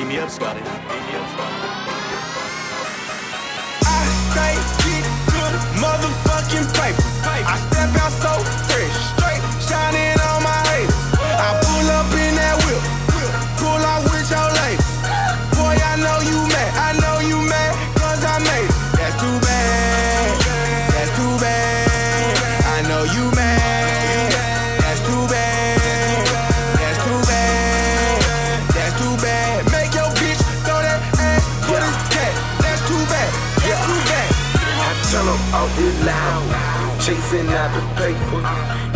BDF Scotty. BDF Scotty. I stay get motherfucking paper. I tell them out it loud, chasing the paper.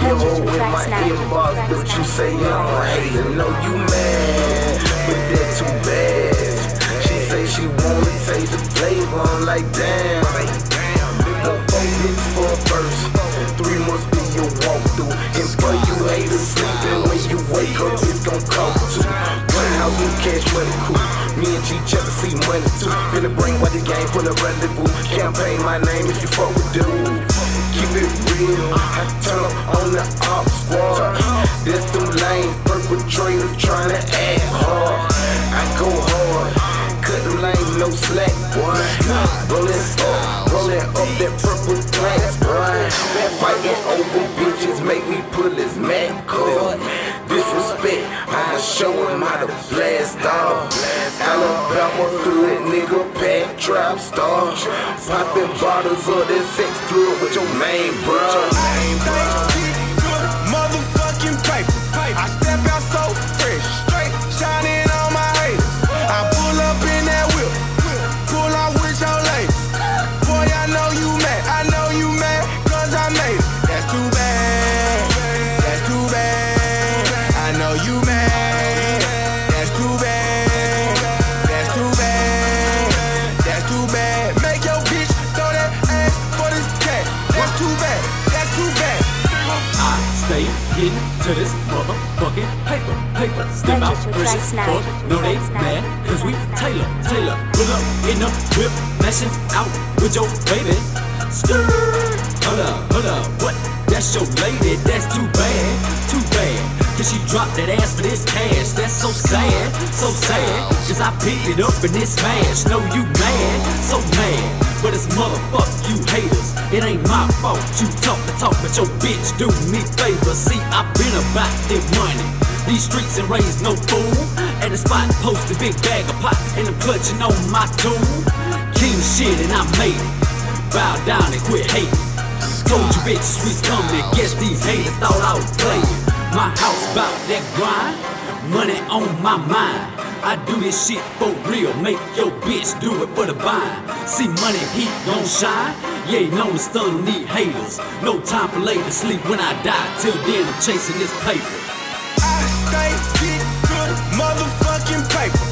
You hold in my inbox, but you say I'm a hater. No, you mad, but that too bad. She say she wanna take the flavor. I'm like, damn. Four hits for a verse, three be your walkthrough. And for you haters sleeping, when you wake up, it's gon' cost. One house, new cash money cool. Me and G check to see money too. Finna bring what the game rendezvous. Campaign my name if you fuck with dude. Keep it real. I turn up on the op squad. This them lame perpetrators trying to act hard. I go hard. Cut them lanes, no slack, boy. Rolling up, rolling up that purple glass, boy. Fighting over bitches make me pull his Mac cord. Disrespect, I show him how to blast off. Alabama hood nigga, pack trap star. Popping bottles of that sex fluid with your main bruh. Stay getting to this motherfucking paper, paper. Step out, Purchase your precious, now. fuck, no they mad, cause we Taylor, Taylor. Pull up in the whip, mashing out with your baby. Skirt, hold up, hold up, what? That's your lady, that's too bad, too bad. Cause she dropped that ass for this cash, that's so sad, so sad. Cause I picked it up and it's smashed. No, you mad, so mad. But it's motherfuck you haters. It ain't my fault. You talk the talk, but your bitch do me favors. See, I've been about that money. These streets and raised no fool. At the spot, posted big bag of pot, and I'm clutching on my tool. King shit, and I made it. Bow down and quit hating. Told you bitches we coming. Guess these haters thought I was playing. My house bout that grind. Money on my mind. I do this shit for real. Make your bitch do it for the vine. See money, heat gon' shine. Yeah, no to stun need haters. No time for later sleep when I die. Till then, I'm chasing this paper. I stay good motherfucking paper.